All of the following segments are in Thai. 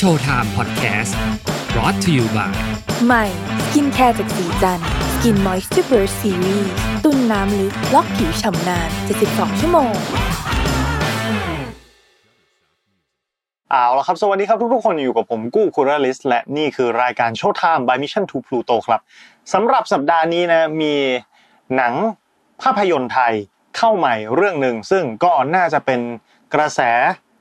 Showtime Podcast brought to you by ใหม่ skincare จากศรีจันทร์ Skin Moisture Burst Series ตุนน้ำลึกล็อกผิวฉ่ำนาน 72 ชั่วโมง เอาละครับ สวัสดีครับทุกๆคนอยู่กับผมกู้คูราลิส และนี่คือรายการโชว์ไทม์ by Mission to Pluto ครับสำหรับสัปดาห์นี้นะมีหนังภาพยนตร์ไทยเข้าใหม่เรื่องหนึ่งซึ่งก็น่าจะเป็นกระแส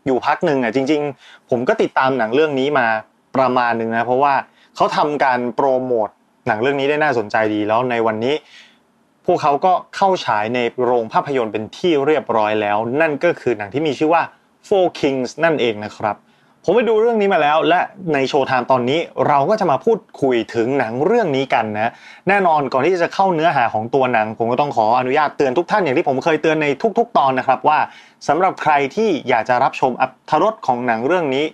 อยู่พักหนึ่งอะจริง ๆ ผมก็ติดตามหนังเรื่องนี้มาประมาณหนึ่งนะเพราะว่าเขาทำการโปรโมทหนังเรื่องนี้ได้น่าสนใจดีแล้วในวันนี้ พวกเขาก็เข้าฉายในโรงภาพยนตร์เป็นที่เรียบร้อยแล้ว นั่นก็คือหนังที่มีชื่อว่า Four Kings นั่นเองนะครับ ผมไปดูเรื่องนี้มาแล้ว และในโชว์ไทม์ตอนนี้เราก็จะมาพูดคุยถึงหนังเรื่องนี้กันนะแน่นอนก่อนที่จะเข้าเนื้อหาของตัวหนัง ผมก็ต้องขออนุญาตเตือนทุกท่านอย่างที่ผมเคยเตือนในทุก ๆ ตอนนะครับว่าสำหรับใครที่อยากจะรับชมอัธรสของหนังเรื่องนี้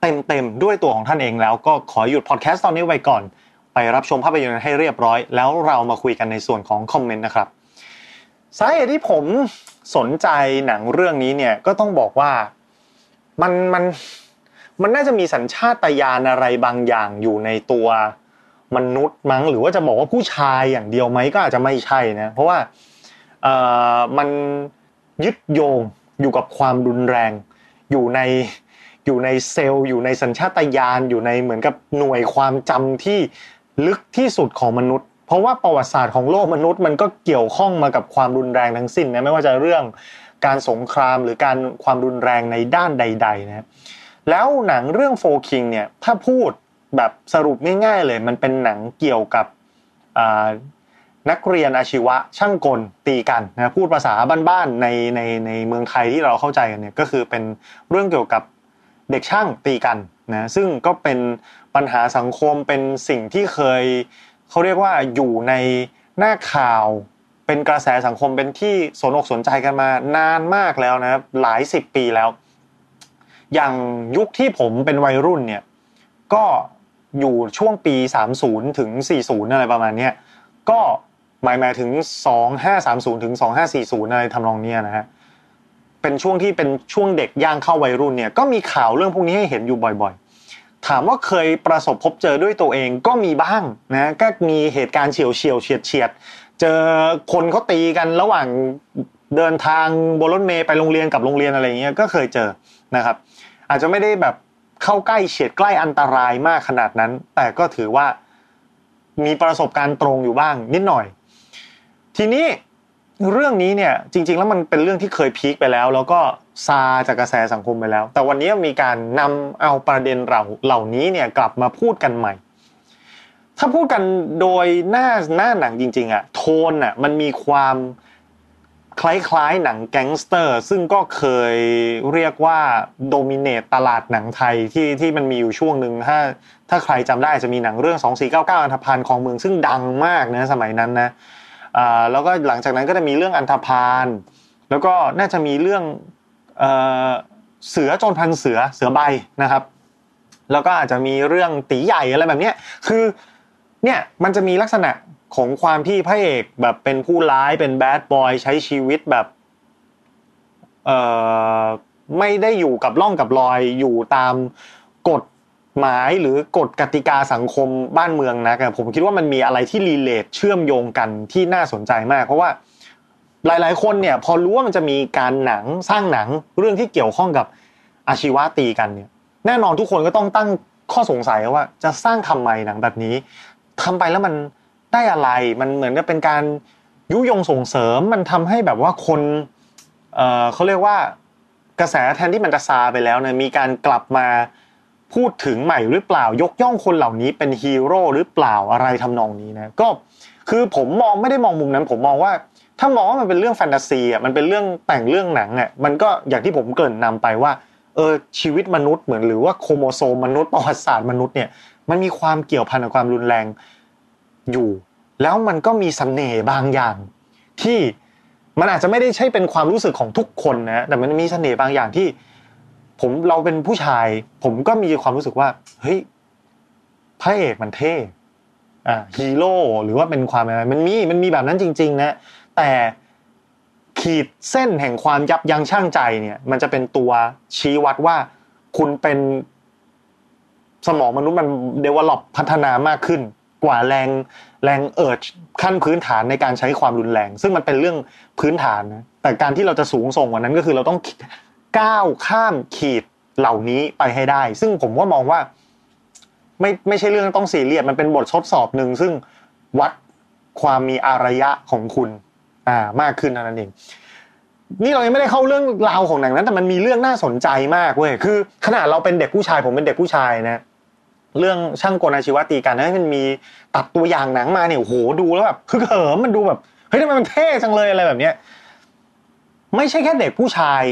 เต็มๆด้วยตัวของท่านเองแล้วก็ขอหยุดพอดแคสต์ตอนนี้ไว้ก่อน ไปรับชมภาพยนตร์ให้เรียบร้อย แล้วเรามาคุยกันในส่วนของคอมเมนต์นะครับสาเหตุที่ผมสนใจหนังเรื่องนี้เนี่ยก็ต้องบอกว่ามันมัน มันน่าจะมีสัญชาตญาณอะไรบางอย่างอยู่ในตัวมนุษย์มั้ง หรือว่าจะบอกว่าผู้ชายอย่างเดียวไหมก็อาจจะไม่ใช่นะ เพราะว่าเอ่อมันยึดโยงอยู่กับความรุนแรง อยู่ในอยู่ในเซลล์ อยู่ในสัญชาตญาณอยู่ในเหมือนกับหน่วยความจำที่ลึกที่สุดของมนุษย์ เพราะว่าประวัติศาสตร์ของโลกมนุษย์มันก็เกี่ยวข้องมากับความรุนแรงทั้งสิ้นนะไม่ว่าจะเรื่องการสงครามหรือการความรุนแรงในด้านใด ๆ นะ แล้วหนังเรื่องโฟคิงเนี่ยถ้าพูดแบบสรุปง่ายๆเลย มันเป็นหนังเกี่ยวกับนักเรียนอาชีวะช่างกลตีกันนะพูดภาษาบ้านๆในในในเมืองไทยที่เราเข้าใจกันเนี่ยก็คือเป็นเรื่องเกี่ยวกับเด็กช่างตีกันนะซึ่งก็เป็นปัญหาสังคมเป็นสิ่งที่เคยเขาเรียกว่าอยู่ในหน้าข่าวเป็นกระแสสังคมเป็นที่สนอกสนใจกันมานานมากแล้วนะหลายสิบปีแล้ว อย่างยุคที่ผมเป็นวัยรุ่นเนี่ยก็อยู่ช่วงปี 30 ถึง 40 อะไรประมาณนี้ก็หมายหมายถึง 2530 ถึง 2540 อะไรทำนองนี้นะฮะเป็นช่วงที่เป็นช่วงเด็กย่างเข้าวัยรุ่นเนี่ยก็มีข่าวเรื่องพวกนี้ให้เห็นอยู่บ่อยๆ ถามว่าเคยประสบพบเจอด้วยตัวเองก็มีบ้างนะก็มีเหตุการณ์เฉียวเฉียวเฉียดเฉียดเจอคนเขาตีกันระหว่างเดินทางบนรถเมย์ไปโรงเรียนกับโรงเรียนอะไรเงี้ยก็เคยเจอนะครับ อาจจะไม่ได้แบบเข้าใกล้เฉียดใกล้อันตรายมากขนาดนั้น แต่ก็ถือว่ามีประสบการณ์ตรงอยู่บ้างนิดหน่อย ทีนี้เรื่องนี้เนี่ยจริง ๆ แล้วมันเป็นเรื่องที่เคยพีคไปแล้ว แล้วก็ซาจากกระแสสังคมไปแล้ว แต่วันนี้มีการนำเอาประเด็นเหล่าเหล่านี้เนี่ยกลับมาพูดกันใหม่ ถ้าพูดกันโดยหน้าหน้าหนังจริง ๆอะโทนอะมันมีความ คล้ายๆ หนังแก๊งสเตอร์ ซึ่งก็เคยเรียกว่าโดมิเนตตลาดหนังไทยที่ที่มันมีอยู่ช่วงหนึ่งถ้าถ้าใครจำได้จะมีหนังเรื่อง 2499 อันธพาลของเมืองซึ่งดังมากนะสมัยนั้นนะอ่าแล้วก็หลังจากนั้นก็จะมีเรื่องอันธพาลแล้วก็น่าจะมีเรื่องเอ่อเสือจรพันเสือเสือใบนะครับ แล้วก็อาจจะมีเรื่องตีใหญ่อะไรแบบเนี้ยคือเนี่ยมันจะมีลักษณะ ของความที่พระเอกแบบเป็นผู้ร้ายเป็นแบดบอยใช้ชีวิตแบบเอ่อไม่ได้อยู่กับล่องกับรอยอยู่ตามกฎหมายหรือกฎกติกาสังคมบ้านเมืองนะผมคิดว่ามันมีอะไรที่รีเลทเชื่อมโยงกันที่น่าสนใจมาก เพราะว่าหลาย ๆ คนเนี่ยพอรู้ว่ามันจะมีการหนังสร้างหนังเรื่องที่เกี่ยวข้องกับอาชีวะตีกันเนี่ย แน่นอนทุกคนก็ต้องตั้งข้อสงสัยว่าจะสร้างทำไมหนังแบบนี้ทำไปแล้วมัน ได้อะไรมันเหมือนกับเป็นการยุยงส่งเสริมมันทำให้แบบว่าคนเอ่อเขาเรียกว่ากระแสแทนที่มันจะซาไปแล้วเนี่ยมีการกลับมาพูดถึงใหม่หรือเปล่ายกย่องคนเหล่านี้เป็นฮีโร่หรือเปล่าอะไรทำนองนี้นะก็คือผมมองไม่ได้มองมุมนั้น ผมมองว่า ถ้ามองว่ามันเป็นเรื่องแฟนตาซีอะมันเป็นเรื่องแต่งเรื่องหนังอะมันก็อย่างที่ผมเกริ่นนำไปว่าเออชีวิตมนุษย์เหมือนหรือว่าโครโมโซมมนุษย์ประวัติศาสตร์มนุษย์เนี่ยมันมีความเกี่ยวพันกับความรุนแรง อยู่ แล้วมันก็มีเสน่ห์บางอย่าง ที่มันอาจจะไม่ได้ใช่เป็นความรู้สึกของทุกคนนะแต่มันมีเสน่ห์บางอย่างที่ ผมเราเป็นผู้ชาย ผมก็มีความรู้สึกว่าเฮ้ยพระเอกมันเท่อ่าฮีโร่หรือว่าเป็นความอะไรมันมีมันมีแบบนั้นจริง ๆ นะ แต่ขีดเส้นแห่งความยับยั้งชั่งใจเนี่ย มันจะเป็นตัวชี้วัดว่าคุณเป็นสมองมนุษย์มัน develop พัฒนามากขึ้น กว่าแรงแรง urge ขั้นพื้นฐานในการใช้ความรุนแรง ซึ่งมันเป็นเรื่องพื้นฐานนะแต่การที่เราจะสูงส่งกว่านั้นก็คือเราต้องก้าวข้ามขีดเหล่านี้ไปให้ได้ ซึ่งผมว่ามองว่าไม่ไม่ใช่เรื่องต้องซีเรียสมันเป็นบททดสอบหนึ่งซึ่งวัดความมีอารยะของคุณอ่ามากขึ้นนั่นเองนี่เรายังไม่ได้เข้าเรื่องราวของหนังนั้น แต่มันมีเรื่องน่าสนใจมากเว้ยคือ ขนาดเราเป็นเด็กผู้ชายผมเป็นเด็กผู้ชายนะ เรื่องช่างกลอาชีวะตีกันนะมันมีตัดตัวอย่างหนังมาเนี่ยโอ้โหดูแล้วแบบคือเหิมมันดูแบบเฮ้ยทำไมมันเท่จังเลยอะไรแบบเนี้ยไม่ใช่แค่เด็กผู้ชาย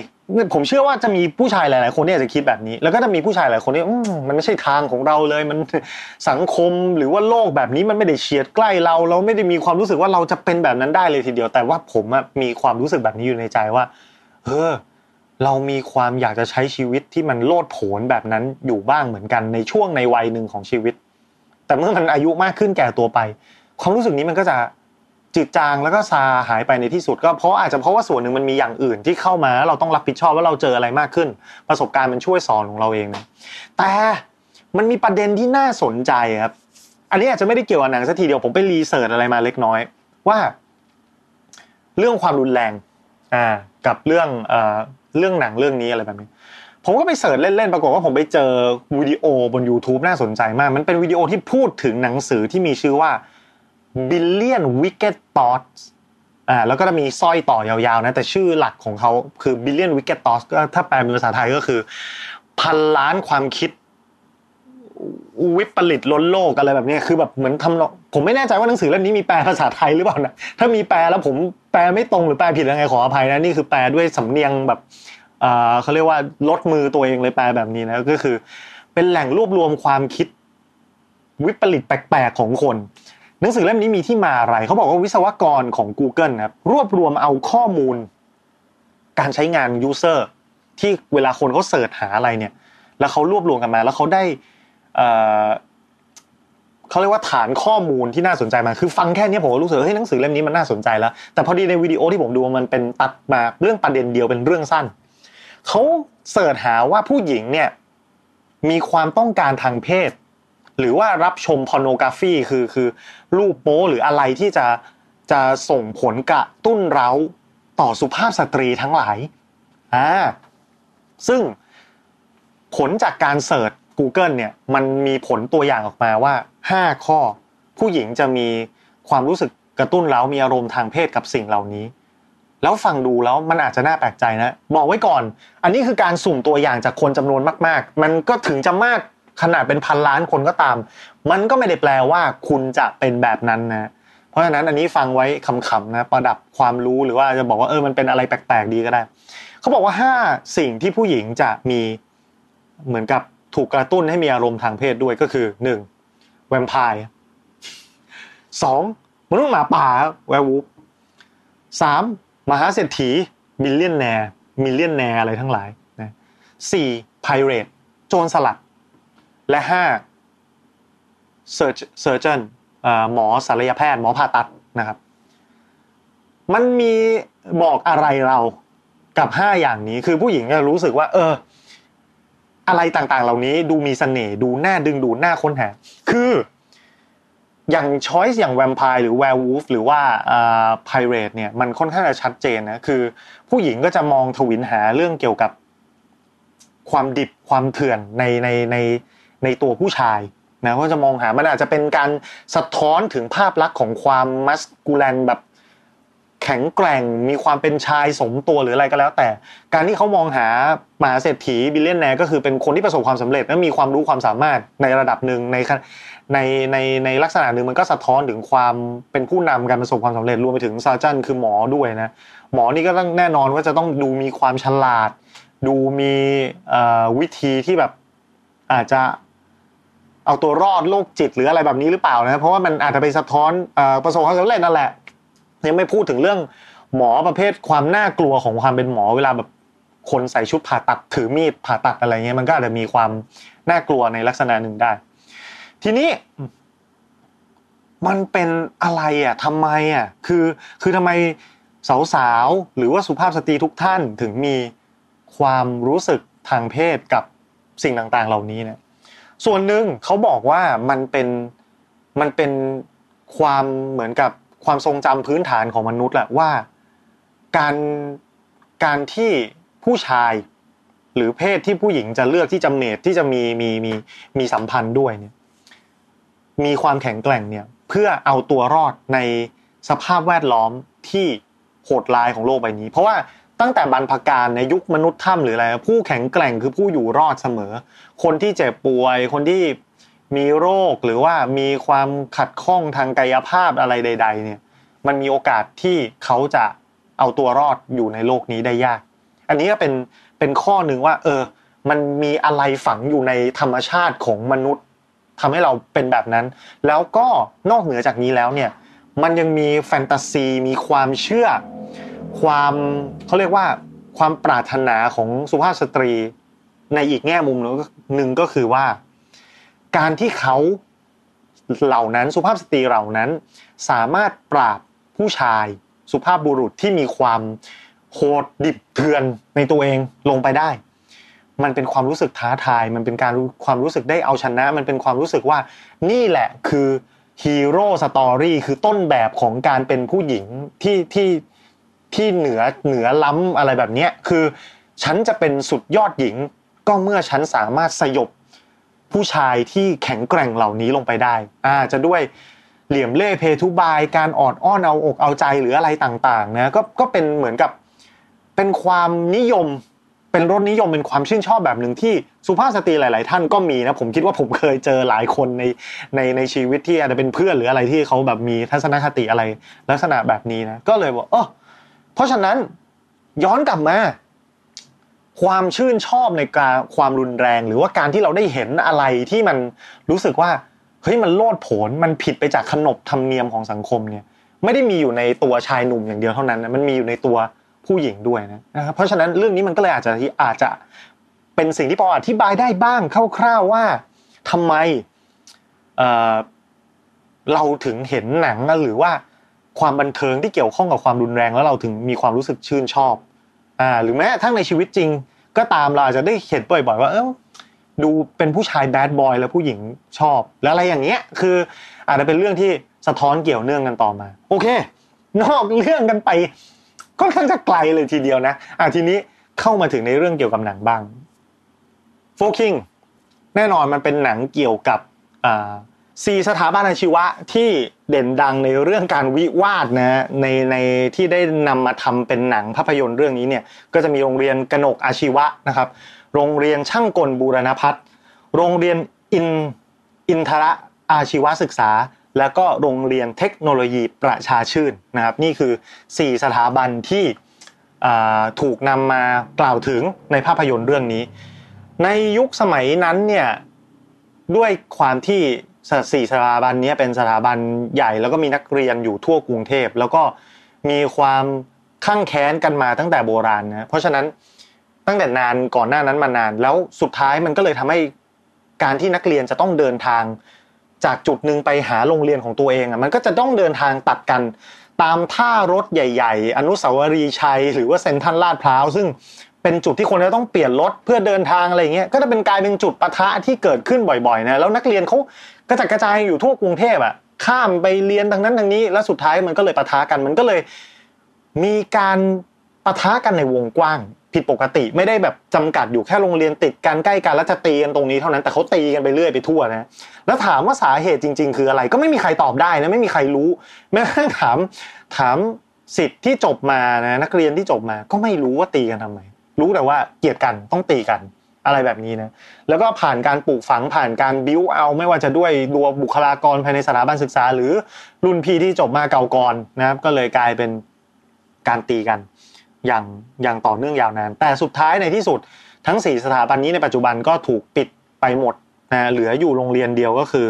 ผมเชื่อว่าจะมีผู้ชายหลาย ๆ คนที่อาจจะคิดแบบนี้ แล้วก็จะมีผู้ชายหลายคนที่มันไม่ใช่ทางของเราเลยมันสังคมหรือว่าโลกแบบนี้มันไม่ได้เฉียดใกล้เรา เราไม่ได้มีความรู้สึกว่าเราจะเป็นแบบนั้นได้เลยทีเดียว แต่ว่าผมมีความรู้สึกแบบนี้อยู่ในใจว่าเออ เรามีความอยากจะใช้ชีวิตที่มันโลดโผนแบบนั้นอยู่บ้างเหมือนกันในช่วงในวัยหนึ่งของชีวิต แต่เมื่อมันอายุมากขึ้นแก่ตัวไป ความรู้สึกนี้มันก็จะจืดจางแล้วก็ซาหายไปในที่สุด ก็เพราะอาจจะเพราะว่าส่วนหนึ่งมันมีอย่างอื่นที่เข้ามาเราต้องรับผิดชอบว่าเราเจออะไรมากขึ้น ประสบการณ์มันช่วยสอนของเราเองนะแต่มันมีประเด็นที่น่าสนใจครับ อันนี้อาจจะไม่ได้เกี่ยวกับหนังสักทีเดียวผมไปรีเสิร์ชอะไรมาเล็กน้อย ว่า เรื่องความรุนแรงอ่ากับเรื่อง เรื่องหนังเรื่องนี้อะไรแบบนี้ ผมก็ไปเสิร์ชเล่นๆปรากฏว่าผมไปเจอวิดีโอบน YouTube น่าสนใจมาก มันเป็นวิดีโอที่พูดถึงหนังสือที่มีชื่อว่า billion wicked thoughts อ่าแล้วก็จะมีสร้อยต่อยาวๆนะแต่ชื่อหลักของเขาคือ billion wicked thoughts ก็ถ้าแปลเป็นภาษาไทยก็คือ พันล้านความคิด วิปริตล้นโลกอะไรแบบนี้คือแบบเหมือนทำผมไม่แน่ใจว่าหนังสือเล่มนี้มีแปลภาษาไทยหรือเปล่านะถ้ามีแปลแล้วผมแปลไม่ตรงหรือแปลผิดยังไงขออภัยนะนี่คือแปลด้วยสำเนียงแบบเขาเรียกว่าลดมือตัวเองเลยแปลแบบนี้นะก็คือ เป็นแหล่งรวบรวมความคิด วิปริตแปลกๆของคน หนังสือเล่มนี้มีที่มาอะไรเขาบอกว่าวิศวกรของ Google นะครับรวบรวมเอาข้อมูล การใช้งาน user ที่เวลาคนเขา search หาอะไรเนี่ย แล้วเขารวบรวมกันมา แล้วเขาได้ เขาเรียกว่าฐานข้อมูลที่น่าสนใจมาคือฟังแค่นี้ผมก็รู้สึกเฮ้ยหนังสือเล่มนี้มันน่าสนใจแล้ว แต่พอดีในวิดีโอที่ผมดูมันเป็นตัดมาเรื่องประเด็นเดียวเป็นเรื่องสั้นเขา search หาว่าผู้หญิงเนี่ยมีความต้องการทางเพศ หรือว่ารับชม pornography คือคือรูปโป๊หรืออะไรที่จะจะส่งผลกระตุ้นเร้าต่อสุภาพสตรีทั้งหลายอ่าซึ่งผลจากการเสิร์ช Google เนี่ยมันมีผลตัวอย่างออกมาว่า 5 ข้อ ผู้หญิงจะมีความรู้สึกกระตุ้นเร้ามีอารมณ์ทางเพศกับสิ่งเหล่านี้ แล้วฟังดูแล้วมันอาจจะน่าแปลกใจนะบอกไว้ก่อน อันนี้คือการสุ่มตัวอย่างจากคนจำนวนมาก ๆ มันก็ถึงจะมากขนาดเป็นพันล้านคนก็ตาม มันก็ไม่ได้แปลว่าคุณจะเป็นแบบนั้นนะเพราะฉะนั้นอันนี้ฟังไว้ขำๆนะประดับความรู้หรือว่าจะบอกว่าเออมันเป็นอะไรแปลกๆดีก็ได้ เขาบอกว่าห้าสิ่งที่ผู้หญิงจะมีเหมือนกับ ถูกกระตุ้นให้มีอารมณ์ทางเพศด้วยก็คือหนึ่งแวมไพร์สองมนุษย์หมาป่า werewolf สามมหาเศรษฐี millionaire millionaire อะไรทั้งหลายนะสี่ pirate โจรสลัด และห้า sur surgeon หมอศัลยแพทย์หมอผ่าตัดนะครับ มันมีบอกอะไรเรากับห้าอย่างนี้คือผู้หญิงจะรู้สึกว่า เออ อะไรต่างๆ เหล่านี้ดูมีเสน่ห์ดูน่าดึงดูน่าค้นหา คือ อย่าง choice อย่างแวมไพร์หรือ werewolf หรือว่า pirate เนี่ยมันค่อนข้างจะชัดเจนนะคือ ผู้หญิงก็จะมองทวินหาเรื่องเกี่ยวกับความดิบความเถื่อนในในในในตัวผู้ชายนะก็จะมองหามันอาจจะเป็นการสะท้อนถึงภาพลักษณ์ของความมัสกูแลนแบบ แข็งแกร่งมีความเป็นชายสมตัวหรืออะไรก็แล้ว แต่การที่เขามองหามหาเศรษฐีบิลเลียนแนก็คือเป็นคนที่ประสบความสำเร็จและมีความรู้ความสามารถในระดับหนึ่งในในในในลักษณะหนึ่งมันก็สะท้อนถึงความเป็นผู้นำการประสบความสำเร็จรวมไปถึงซาจันคือหมอด้วยนะหมอนี่ก็ต้องแน่นอนว่าจะต้องดูมีความฉลาด ดูมีวิธีที่แบบอาจจะเอาตัวรอดโรคจิตหรืออะไรแบบนี้หรือเปล่านะเพราะว่ามันอาจจะไปสะท้อนประสบความสำเร็จนั่นแหละ ยังไม่พูดถึงเรื่องหมอประเภทความน่ากลัวของความเป็นหมอเวลาแบบคนใส่ชุดผ่าตัดถือมีดผ่าตัดอะไรเงี้ยมันก็อาจจะมีความน่ากลัวในลักษณะหนึ่งได้ ทีนี้มันเป็นอะไรอะทำไมอะคือคือทำไมสาวๆหรือว่าสุภาพสตรีทุกท่านถึงมีความรู้สึกทางเพศกับสิ่งต่างๆ เหล่านี้เนี่ยส่วนหนึ่งเขาบอกว่ามันเป็นมันเป็นความเหมือนกับ ความทรงจำพื้นฐานของมนุษย์แหละว่าการการที่ผู้ชายหรือเพศที่ผู้หญิงจะเลือกที่จะเมทที่จะมีมีมีมีสัมพันธ์ด้วยเนี่ยมีความแข็งแกร่งเนี่ยเพื่อเอาตัวรอดในสภาพแวดล้อมที่โหดร้ายของโลกใบนี้ เพราะว่าตั้งแต่บรรพการในยุคมนุษย์ถ้ำหรืออะไรผู้แข็งแกร่งคือผู้อยู่รอดเสมอ คนที่เจ็บป่วย คนที่ มีโรคหรือว่ามีความขัดข้องทางกายภาพอะไรใด ๆ เนี่ย มันมีโอกาสที่เขาจะเอาตัวรอดอยู่ในโลกนี้ได้ยาก อันนี้ก็เป็นเป็นข้อหนึ่งว่า เออ มันมีอะไรฝังอยู่ในธรรมชาติของมนุษย์ทำให้เราเป็นแบบนั้น แล้วก็นอกเหนือจากนี้แล้วเนี่ย มันยังมีแฟนตาซี มีความเชื่อ ความเขาเรียกว่าความปรารถนาของสุภาพสตรี ในอีกแง่มุมหนึ่งก็คือว่า การที่เขาเหล่านั้นสุภาพสตรีเหล่านั้น สามารถปราบผู้ชายสุภาพบุรุษที่มีความโหดดิบเถื่อนในตัวเองลงไปได้ มันเป็นความรู้สึกท้าทาย มันเป็นการความรู้สึกได้เอาชนะ มันเป็นความรู้สึกว่านี่แหละคือ hero story คือต้นแบบของการเป็นผู้หญิงที่ที่ที่เหนือเหนือล้ำอะไรแบบนี้คือ ฉันจะเป็นสุดยอดหญิงก็เมื่อฉันสามารถสยบ ผู้ชายที่แข็งแกร่งเหล่านี้ลงไปได้อาจะด้วยเหลี่ยมเล่เพทุบายการออดอ้อนเอาอกเอาใจหรืออะไรต่างๆนะก็ก็เป็นเหมือนกับเป็นความนิยมเป็นรสนิยมเป็นความชื่นชอบแบบหนึ่งที่สุภาพสตรีหลาย ๆ ท่านก็มีนะผมคิดว่าผมเคยเจอหลายคนในในในชีวิตที่อาจจะเป็นเพื่อนหรืออะไรที่เขาแบบมีทัศนคติอะไรลักษณะแบบนี้นะก็เลยบอกเออเพราะฉะนั้นย้อนกลับมา ความชื่นชอบในการความรุนแรง หรือว่าการที่เราได้เห็นอะไรที่มันรู้สึกว่าเฮ้ยมันโลดโผนมันผิดไปจากขนบธรรมเนียมของสังคมเนี่ย ไม่ได้มีอยู่ในตัวชายหนุ่มอย่างเดียวเท่านั้นนะมันมีอยู่ในตัวผู้หญิงด้วยนะครับเพราะฉะนั้นเรื่องนี้มันก็เลยอาจจะอาจจะเป็นสิ่งที่พออธิบายได้บ้างคร่าวๆว่าทำไมเราถึงเห็นหนังหรือว่าความบันเทิงที่เกี่ยวข้องกับความรุนแรงแล้วเราถึงมีความรู้สึกชื่นชอบ อ่าหรือแม้ทั้งในชีวิตจริง ก็ตามเราอาจจะได้เห็นบ่อยๆว่าเออดูเป็นผู้ชายแบดบอยแล้วผู้หญิงชอบ แล้วอะไรอย่างเงี้ยคืออาจจะเป็นเรื่องที่สะท้อนเกี่ยวเนื่องกันต่อมา โอเค นอกเรื่องกันไปค่อนข้างจะไกลเลยทีเดียวนะอะทีนี้เข้ามาถึงในเรื่องเกี่ยวกับหนังบ้างโฟคิงแน่นอนมันเป็นหนังเกี่ยวกับอ่าสี่สถาบันอาชีวะที่ เด่นดังในเรื่องการวิวาทนะในในที่ได้นำมาทำเป็นหนังภาพยนตร์เรื่องนี้เนี่ยก็จะมีโรงเรียนกนกอาชีวะนะครับ โรงเรียนช่างกลบูรณพัฒน์โรงเรียนอินอินทระอาชีวศึกษา แล้วก็โรงเรียนเทคโนโลยีประชาชื่นนะครับ นี่คือ 4 สถาบันที่ถูกนำมากล่าวถึงในภาพยนตร์เรื่องนี้ ในยุคสมัยนั้นเนี่ยด้วยความที่ สี่สถาบันนี้เป็นสถาบันใหญ่แล้วก็มีนักเรียนอยู่ทั่วกรุงเทพ แล้วก็มีความข้างแค้นกันมาตั้งแต่โบราณนะเพราะฉะนั้นตั้งแต่นานก่อนหน้านั้นมานาน แล้วสุดท้ายมันก็เลยทำให้การที่นักเรียนจะต้องเดินทาง จากจุดหนึ่งไปหาโรงเรียนของตัวเองอะมันก็จะต้องเดินทางตัดกันตามท่ารถใหญ่ ๆ อนุสาวรีย์ชัย หรือว่าเซ็นทรัลลาดพร้าวซึ่งเป็นจุดที่คนจะต้องเปลี่ยนรถเพื่อเดินทางอะไรเงี้ยก็จะเป็นกลายเป็นจุดปะทะที่เกิดขึ้นบ่อยๆนะแล้วนักเรียนเขา กระจัดกระจายอยู่ทั่วกรุงเทพอะข้ามไปเรียนทางนั้นทางนี้ แล้วสุดท้ายมันก็เลยปะทะกัน มันก็เลยมีการปะทะกันในวงกว้าง ผิดปกติไม่ได้แบบจำกัดอยู่แค่โรงเรียนติดกันใกล้กันแล้วจะตีกันตรงนี้เท่านั้นแต่เขาตีกันไปเรื่อยไปทั่วนะแล้วถามว่าสาเหตุจริง ๆ คืออะไร ก็ไม่มีใครตอบได้นะไม่มีใครรู้แม้กระทั่งถามถามสิทธิ์ที่จบมานะนักเรียนที่จบมา ก็ไม่รู้ว่าตีกันทำไมรู้แต่ว่าเกลียดกันต้องตีกัน อะไรแบบนี้นะแล้วก็ผ่านการปลูกฝังผ่านการบิ้วเอาไม่ว่าจะด้วยดัวบุคลากรภายในสถาบันศึกษา หรือรุ่นพี่ที่จบมาเก่าก่อนนะครับก็เลยกลายเป็นการตีกันอย่างอย่างต่อเนื่องยาวนาน แต่สุดท้ายในที่สุดทั้ง 4 สถาบันนี้ในปัจจุบันก็ถูกปิดไปหมดนะเหลืออยู่โรงเรียนเดียวก็คือ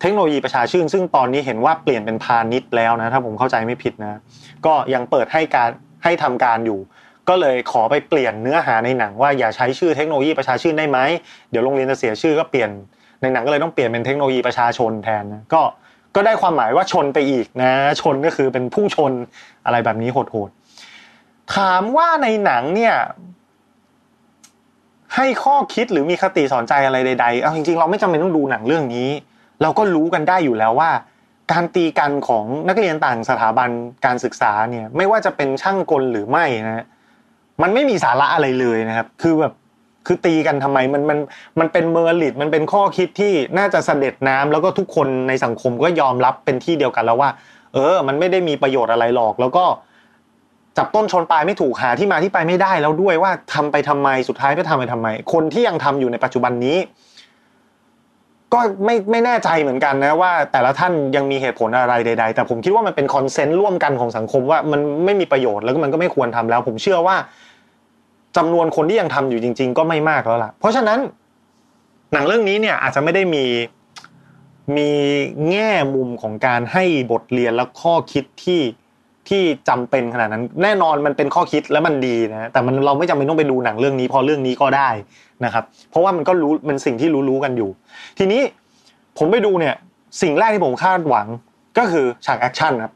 เทคโนโลยีประชาชื่น ซึ่งตอนนี้เห็นว่าเปลี่ยนเป็นพาณิชย์แล้วนะถ้าผมเข้าใจไม่ผิดนะ ก็ยังเปิดให้การให้ทำการอยู่ ก็เลยขอไปเปลี่ยนเนื้อหาในหนังว่าอย่าใช้ชื่อเทคโนโลยีประชาชื่นได้ไหมเดี๋ยวโรงเรียนจะเสียชื่อก็เปลี่ยนในหนังก็เลยต้องเปลี่ยนเป็นเทคโนโลยีประชาชนแทนนะก็ก็ได้ความหมายว่าชนไปอีกนะ ชนก็คือเป็นพุ่งชนอะไรแบบนี้โหดๆถามว่าในหนังเนี่ยให้ให้ข้อคิดหรือมีคติสอนใจอะไรใดๆ เอาจริงๆ เราไม่จำเป็นต้องดูหนังเรื่องนี้ เราก็รู้กันได้อยู่แล้วว่า การตีกันของนักเรียนต่างสถาบันการศึกษาเนี่ยไม่ว่าจะเป็นช่างกลหรือไม่นะ มันไม่มีสาระอะไรเลยนะครับ คือแบบคือตีกันทำไมมันมันมันเป็นเมอร์ลิตมันเป็นข้อคิดที่น่าจะเสด็จน้ำแล้วก็ทุกคนในสังคมก็ยอมรับเป็นที่เดียวกันแล้วว่า เออ มันไม่ได้มีประโยชน์อะไรหรอก แล้วก็จับต้นชนปลายไม่ถูกหาที่มาที่ไปไม่ได้แล้วด้วยว่าทำไปทำไมสุดท้ายไปทำไปทำไม คนที่ยังทำอยู่ในปัจจุบันนี้ ก็ไม่ไม่แน่ใจเหมือนกันนะว่า แต่ละท่านยังมีเหตุผลอะไรใด ๆ แต่ผมคิดว่ามันเป็นคอนเซนต์ร่วมกันของสังคมว่ามันไม่มีประโยชน์แล้วก็มันก็ไม่ควรทำแล้ว ผมเชื่อว่าจำนวนคนที่ยังทำอยู่จริง ๆ ก็ไม่มากแล้วล่ะ เพราะฉะนั้น หนังเรื่องนี้เนี่ยอาจจะไม่ได้มีมีแง่มุมของการให้บทเรียนและข้อคิดที่ ที่จำเป็นขนาดนั้น แน่นอนมันเป็นข้อคิดและมันดีนะแต่มันเราไม่จำเป็นต้องไปดูหนังเรื่องนี้พอเรื่องนี้ก็ได้นะครับเพราะว่ามันก็รู้มันสิ่งที่รู้ๆกันอยู่ ทีนี้ผมไปดูเนี่ยสิ่งแรกที่ผมคาดหวังก็คือฉากแอคชั่นครับ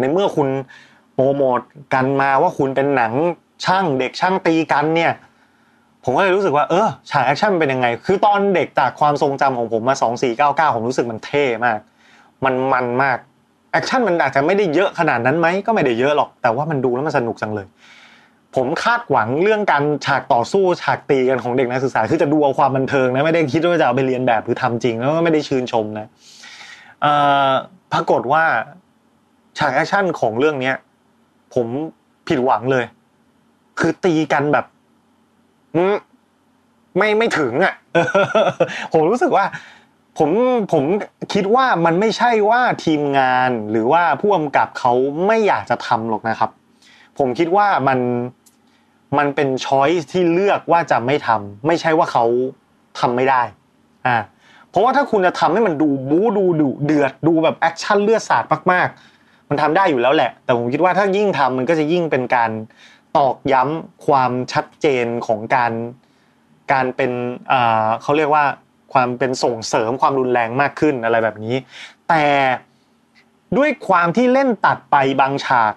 ในเมื่อคุณโปรโมทกันมาว่าคุณเป็นหนังช่างเด็กช่างตีกันเนี่ยผมก็เลยรู้สึกว่าเออฉากแอคชั่นเป็นยังไง คือตอนเด็กจากความทรงจำของผมมาสองสี่เก้าเก้าผมรู้สึกมันเท่มาก มันมันมาก แอคชั่นมันอาจจะไม่ได้เยอะขนาดนั้นไหมก็ไม่ได้เยอะหรอก แต่ว่ามันดูแล้วมันสนุกจังเลย ผมคาดหวังเรื่องการฉากต่อสู้ฉากตีกันของเด็กนักศึกษาคือจะดูเอาความบันเทิงนะไม่ได้คิดว่าจะเอาไปเลียนแบบหรือทำจริง แล้วก็ไม่ได้ชื่นชมนะปรากฏว่าฉากแอคชั่นของเรื่องเนี้ย ผมผิดหวังเลย คือตีกันแบบไม่ไม่ถึงอะผมรู้สึกว่า ผมผมคิดว่ามันไม่ใช่ว่าทีมงานหรือว่าผู้กำกับเขาไม่อยากจะทำหรอกนะครับ ผมคิดว่ามันมันเป็น choice ที่เลือกว่าจะไม่ทำไม่ใช่ว่าเขาทำไม่ได้อ่าเพราะว่าถ้าคุณจะทำให้มันดูบู๊ดูดุเดือดดูแบบแอคชั่นเลือดสาดมากๆ มันทำได้อยู่แล้วแหละ แต่ผมคิดว่าถ้ายิ่งทำมันก็จะยิ่งเป็นการตอกย้ำความชัดเจนของการการเป็นเขาเรียกว่า ความเป็นส่งเสริมความรุนแรงมากขึ้นอะไรแบบนี้ แต่ด้วยความที่เล่นตัดไปบางฉาก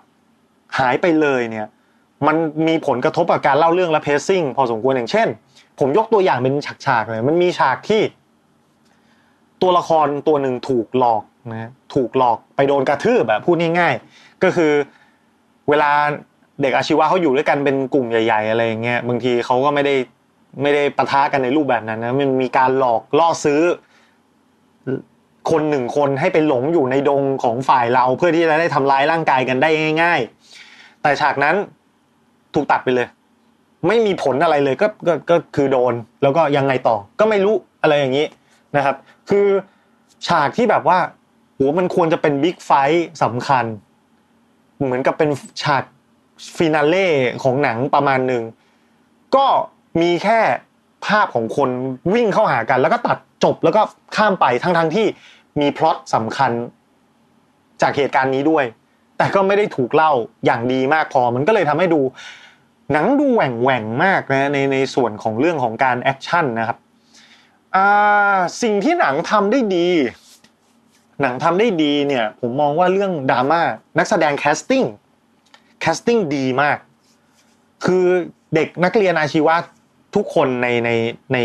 หายไปเลยเนี่ยมันมีผลกระทบกับการเล่าเรื่องและเพซซิ่งพอสมควรอย่างเช่น ผมยกตัวอย่างเป็นฉากๆเลยมันมีฉากที่ ตัวละครตัวหนึ่งถูกหลอกนะถูกหลอกไปโดนกระทืบแบบพูดง่ายๆ ก็คือเวลาเด็กอาชีวะเขาอยู่ด้วยกันเป็นกลุ่มใหญ่ ๆ อะไรอย่างเงี้ยบางทีเขาก็ไม่ได้ ไม่ได้ปะทะกันในรูปแบบนั้นนะมันมีการหลอกล่อซื้อ คนหนึ่งคนให้ไปหลงอยู่ในดงของฝ่ายเราเพื่อที่จะได้ทำร้ายร่างกายกันได้ง่าย ๆ แต่ฉากนั้นถูกตัดไปเลย ไม่มีผลอะไรเลยก็ก็ก็คือโดนแล้วก็ยังไงต่อ ก็ไม่รู้อะไรอย่างนี้นะครับ คือฉากที่แบบว่าโหมันควรจะเป็นบิ๊กไฟท์สำคัญ เหมือนกับเป็นฉากฟินาเล่ของหนังประมาณหนึ่งก็ มีแค่ภาพของคนวิ่งเข้าหากัน แล้วก็ตัดจบแล้วก็ข้ามไปทั้งทั้งที่มีพล็อตสำคัญจากเหตุการณ์นี้ด้วย แต่ก็ไม่ได้ถูกเล่าอย่างดีมากพอ มันก็เลยทำให้ดู หนังดูแหว่งแหว่งมากนะในในส่วนของเรื่องของการแอคชั่นนะครับสิ่งที่หนังทำได้ดี หนังทำได้ดีเนี่ยผมมองว่าเรื่องดราม่านักแสดง casting casting ดีมาก คือเด็กนักเรียนอาชีวะ ทุกคนในในใน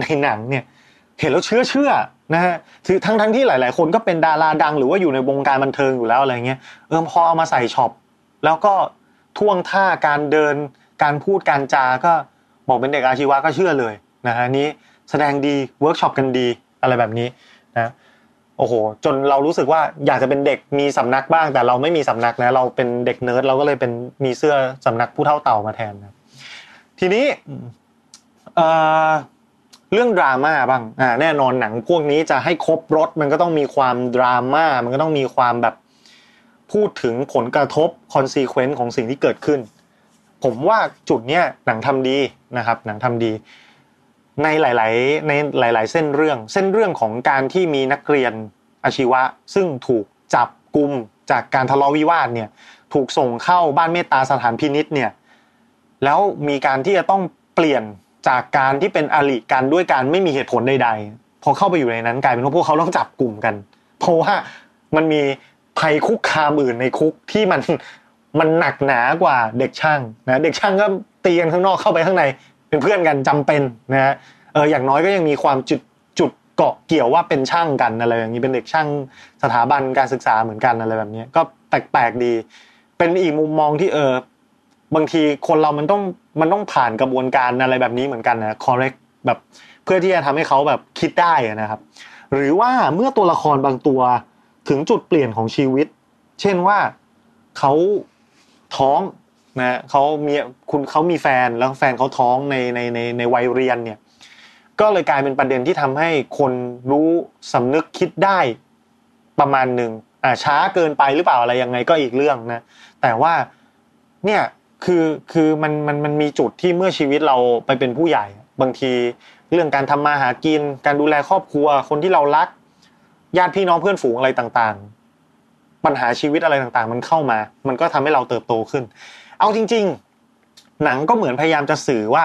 ในหนังเนี่ยเห็นแล้วเชื่อเชื่อนะฮะคือทั้งทั้งที่หลาย ๆ คนก็เป็นดาราดังหรือว่าอยู่ในวงการบันเทิงอยู่แล้วอะไรเงี้ยเออพอเอามาใส่ช็อปแล้วก็ท่วงท่าการเดินการพูดการจาก็บอกเป็นเด็กอาชีวะก็เชื่อเลยนะฮะนี้แสดงดีเวิร์กช็อปกันดีอะไรแบบนี้นะโอ้โห จนเรารู้สึกว่าอยากจะเป็นเด็กมีสำนักบ้าง แต่เราไม่มีสำนักนะเราเป็นเด็กเนิร์ดเราก็เลยเป็นมีเสื้อสำนักผู้เฒ่าเต่ามาแทนนะ ทีนี้เรื่องดราม่าบ้างอ่าแน่นอนหนังพวกนี้จะให้ครบรสมันก็ต้องมีความดราม่ามันก็ต้องมีความแบบพูดถึงผลกระทบ consequence ของสิ่งที่เกิดขึ้น ผมว่าจุดเนี้ยหนังทำดีนะครับ หนังทำดี ในหลาย ๆ ในหลาย ๆ เส้นเรื่อง เส้นเรื่องของการที่มีนักเรียนอาชีวะ ซึ่งถูกจับกลุ่มจากการทะเลาะวิวาทเนี่ย ถูกส่งเข้าบ้านเมตตาสถานพินิจเนี่ย แล้วมีการที่จะต้องเปลี่ยนจากการที่เป็นอริกันด้วยการไม่มีเหตุผลใดๆพอเข้าไปอยู่ในนั้นกลายเป็นว่าพวกเขาต้องจับกลุ่มกัน เพราะว่ามันมีภัยคุกคามอื่นในคุกที่มันมันหนักหนากว่าเด็กช่างนะเด็กช่างก็ตีกันข้างนอกเข้าไปข้างในเป็นเพื่อนกันจำเป็นนะฮะเอออย่างน้อยก็ยังมีความจุดจุดเกาะเกี่ยวว่าเป็นช่างกันอะไรอย่างนี้เป็นเด็กช่างสถาบันการศึกษาเหมือนกันอะไรแบบนี้ก็แปลกๆดี เป็นอีกมุมมองที่เออ บางทีคนเรามันต้องมันต้องผ่านกระบวนการอะไรแบบนี้เหมือนกันนะ correct แบบเพื่อที่จะทำให้เขาแบบคิดได้นะครับ หรือว่าเมื่อตัวละครบางตัวถึงจุดเปลี่ยนของชีวิต เช่นว่าเขาท้องนะเขามีคุณเขามีแฟนแล้วแฟนเขาท้องในในในในวัยเรียนเนี่ยก็เลยกลายเป็นประเด็นที่ทำให้คนรู้สำนึกคิดได้ประมาณหนึ่งอ่าช้าเกินไปหรือเปล่าอะไรยังไงก็อีกเรื่องนะแต่ว่าเนี่ย คือคือมันมันมันมีจุดที่เมื่อชีวิตเราไปเป็นผู้ใหญ่ บางทีเรื่องการทำมาหากิน การดูแลครอบครัว คนที่เรารักญาติพี่น้องเพื่อนฝูงอะไรต่างๆ ปัญหาชีวิตอะไรต่างๆ มันเข้ามา มันก็ทำให้เราเติบโตขึ้น เอาจริง ๆ หนังก็เหมือนพยายามจะสื่อว่า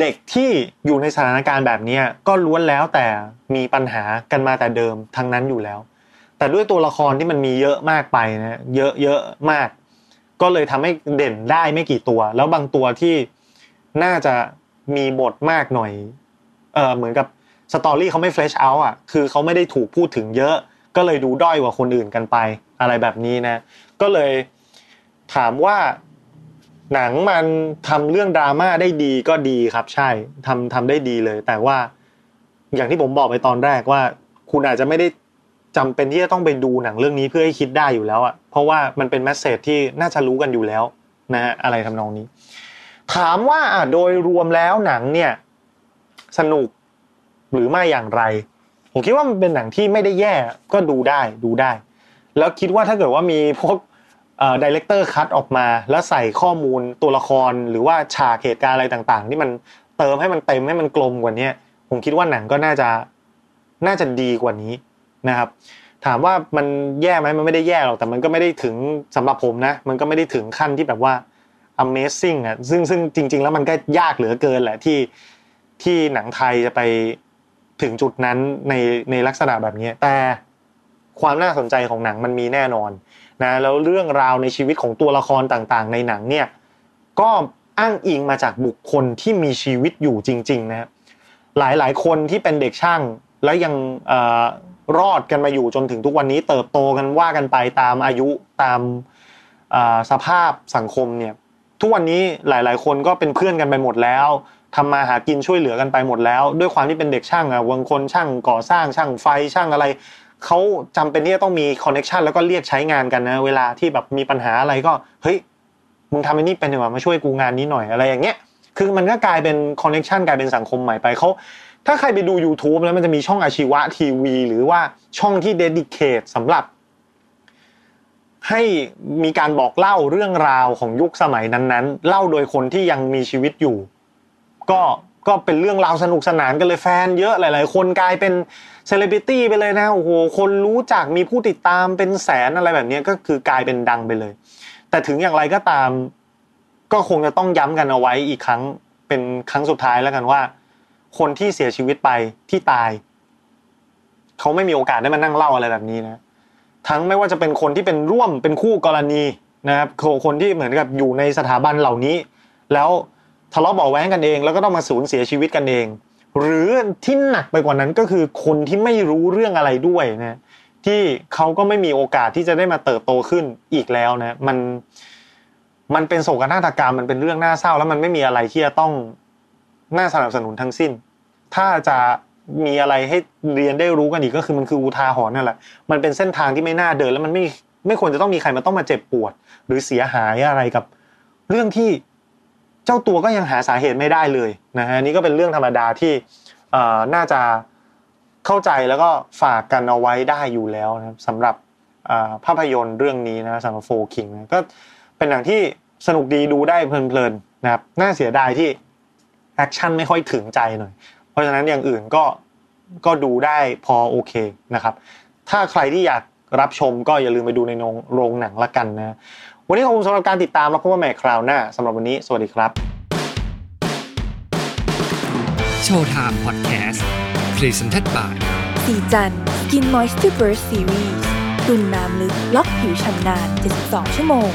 เด็กที่อยู่ในสถานการณ์แบบนี้ก็ล้วนแล้วแต่มีปัญหากันมาแต่เดิมทั้งนั้นอยู่แล้ว แต่ด้วยตัวละครที่มันมีเยอะมากไปนะเยอะเยอะมาก ก็เลยทำให้เด่นได้ไม่กี่ตัว แล้วบางตัวที่น่าจะมีบทมากหน่อยเออเหมือนกับสตอรี่เขาไม่เฟรชเอาท์อะคือเขาไม่ได้ถูกพูดถึงเยอะ ก็เลยดูด้อยกว่าคนอื่นกันไป อะไรแบบนี้นะ ก็เลยถามว่าหนังมันทำเรื่องดราม่าได้ดีก็ดีครับ ใช่ทำทำได้ดีเลย แต่ว่าอย่างที่ผมบอกไปตอนแรกว่า คุณอาจจะไม่ได้ จำเป็นที่จะต้องไปดูหนังเรื่องนี้เพื่อให้คิดได้อยู่แล้วอะเพราะว่ามันเป็น message ที่น่าจะรู้กันอยู่แล้วนะฮะอะไรทำนองนี้ ถามว่าอะโดยรวมแล้วหนังเนี่ยสนุกหรือไม่อย่างไร ผมคิดว่ามันเป็นหนังที่ไม่ได้แย่ก็ดูได้ดูได้ แล้วคิดว่าถ้าเกิดว่ามีพวก director's cut ออกมา แล้วใส่ข้อมูลตัวละครหรือว่าฉากเหตุการณ์อะไรต่างๆ ที่มันเติมให้มันเต็มให้มันกลมกว่านี้ผมคิดว่าหนังก็น่าจะน่าจะดีกว่านี้ นะครับถามว่ามันแย่ไหมมันไม่ได้แย่หรอกแต่มันก็ไม่ได้ถึงสำหรับผมนะมันก็ไม่ได้ถึงขั้นที่แบบว่า amazing อะซึ่งซึ่งจริง ๆ แล้วมันก็ยากเหลือเกินแหละที่ที่หนังไทยจะไปถึงจุดนั้นในในลักษณะแบบนี้แต่ความน่าสนใจของหนังมันมีแน่นอนนะแล้วเรื่องราวในชีวิตของตัวละครต่างๆ ในหนังเนี่ยก็อ้างอิงมาจากบุคคลที่มีชีวิตอยู่จริง ๆ นะครับหลายๆ คนที่เป็นเด็กช่างแล้วยัง รอดกันมาอยู่จนถึงทุกวันนี้เติบโตกันว่ากันไปตามอายุตามสภาพสังคมเนี่ยทุกวันนี้หลาย ๆ คนก็เป็นเพื่อนกันไปหมดแล้วทำมาหากินช่วยเหลือกันไปหมดแล้ว ด้วยความที่เป็นเด็กช่างอะบางคนช่างก่อสร้างช่างไฟช่างอะไรเขาจำเป็นที่จะต้องมีคอนเน็ชันแล้วก็เรียกใช้งานกันนะเวลาที่แบบมีปัญหาอะไรก็เฮ้ยมึงทำไอ้นี่เป็นดีกว่ามาช่วยกูงานนี้หน่อยอะไรอย่างเงี้ยคือมันก็กลายเป็น connection กลายเป็นสังคมใหม่ไปเขา ถ้าใครไปดู YouTube แล้วมันจะมีช่องอาชีวะทีวี หรือว่าช่องที่ dedicate สำหรับ ให้มีการบอกเล่าเรื่องราวของยุคสมัยนั้นๆ เล่าโดยคนที่ยังมีชีวิตอยู่ ก็ก็เป็นเรื่องราวสนุกสนานกันเลยแฟนเยอะหลาย ๆ คนกลายเป็นเซเลบริตี้ไปเลยนะโอ้โหคนรู้จักมีผู้ติดตามเป็นแสนอะไรแบบนี้ก็คือกลายเป็นดังไปเลย แต่ถึงอย่างไรก็ตาม ก็คงจะต้องย้ำกันเอาไว้อีกครั้งเป็นครั้งสุดท้ายแล้วกันว่า คนที่เสียชีวิตไปที่ตายเขาไม่มีโอกาสได้มานั่งเล่าอะไรแบบนี้นะทั้งไม่ว่าจะเป็นคนที่เป็นร่วมเป็นคู่กรณีนะครับคนที่เหมือนกับอยู่ในสถาบันเหล่านี้ แล้วทะเลาะเบาแว้งกันเอง แล้วก็ต้องมาสูญเสียชีวิตกันเอง หรือที่หนักไปกว่านั้นก็คือคนที่ไม่รู้เรื่องอะไรด้วยนะที่เขาก็ไม่มีโอกาสที่จะได้มาเติบโตขึ้นอีกแล้วนะมันมันเป็นโศกนาฏกรรมมันเป็นเรื่องน่าเศร้า แล้วมันไม่มีอะไรที่จะต้อง น่าสนับสนุนทั้งสิ้น ถ้าจะมีอะไรให้เรียนได้รู้กันอีกก็คือมันคืออุทาหรณ์นั่นแหละ มันเป็นเส้นทางที่ไม่น่าเดิน แล้วมันไม่ไม่ควรจะต้องมีใครมาต้องมาเจ็บปวด หรือเสียหายอะไรกับ เรื่องที่เจ้าตัวก็ยังหาสาเหตุไม่ได้เลยนะฮะนี่ก็เป็นเรื่องธรรมดาที่น่าจะเข้าใจแล้วก็ฝากกันเอาไว้ได้อยู่แล้วนะครับสำหรับภาพยนตร์เรื่องนี้นะสำหรับ4 Kings นะก็เป็นหนังที่สนุกดีดูได้เพลินๆนะครับน่าเสียดายที่ แอคชั่นไม่ค่อยถึงใจหน่อย เพราะฉะนั้นอย่างอื่นก็ก็ดูได้พอโอเคนะครับ ถ้าใครที่อยากรับชมก็อย่าลืมไปดูในโรงหนังละกันนะ วันนี้ขอบคุณสำหรับการติดตามแล้วพบกันใหม่คราวหน้าสำหรับวันนี้ สวัสดีครับ Showtime Podcast presented by ศรีจันทร์ Skin Moisture Burst Series ตุนน้ำลึกล็อกผิวฉ่ำนาน72 ชั่วโมง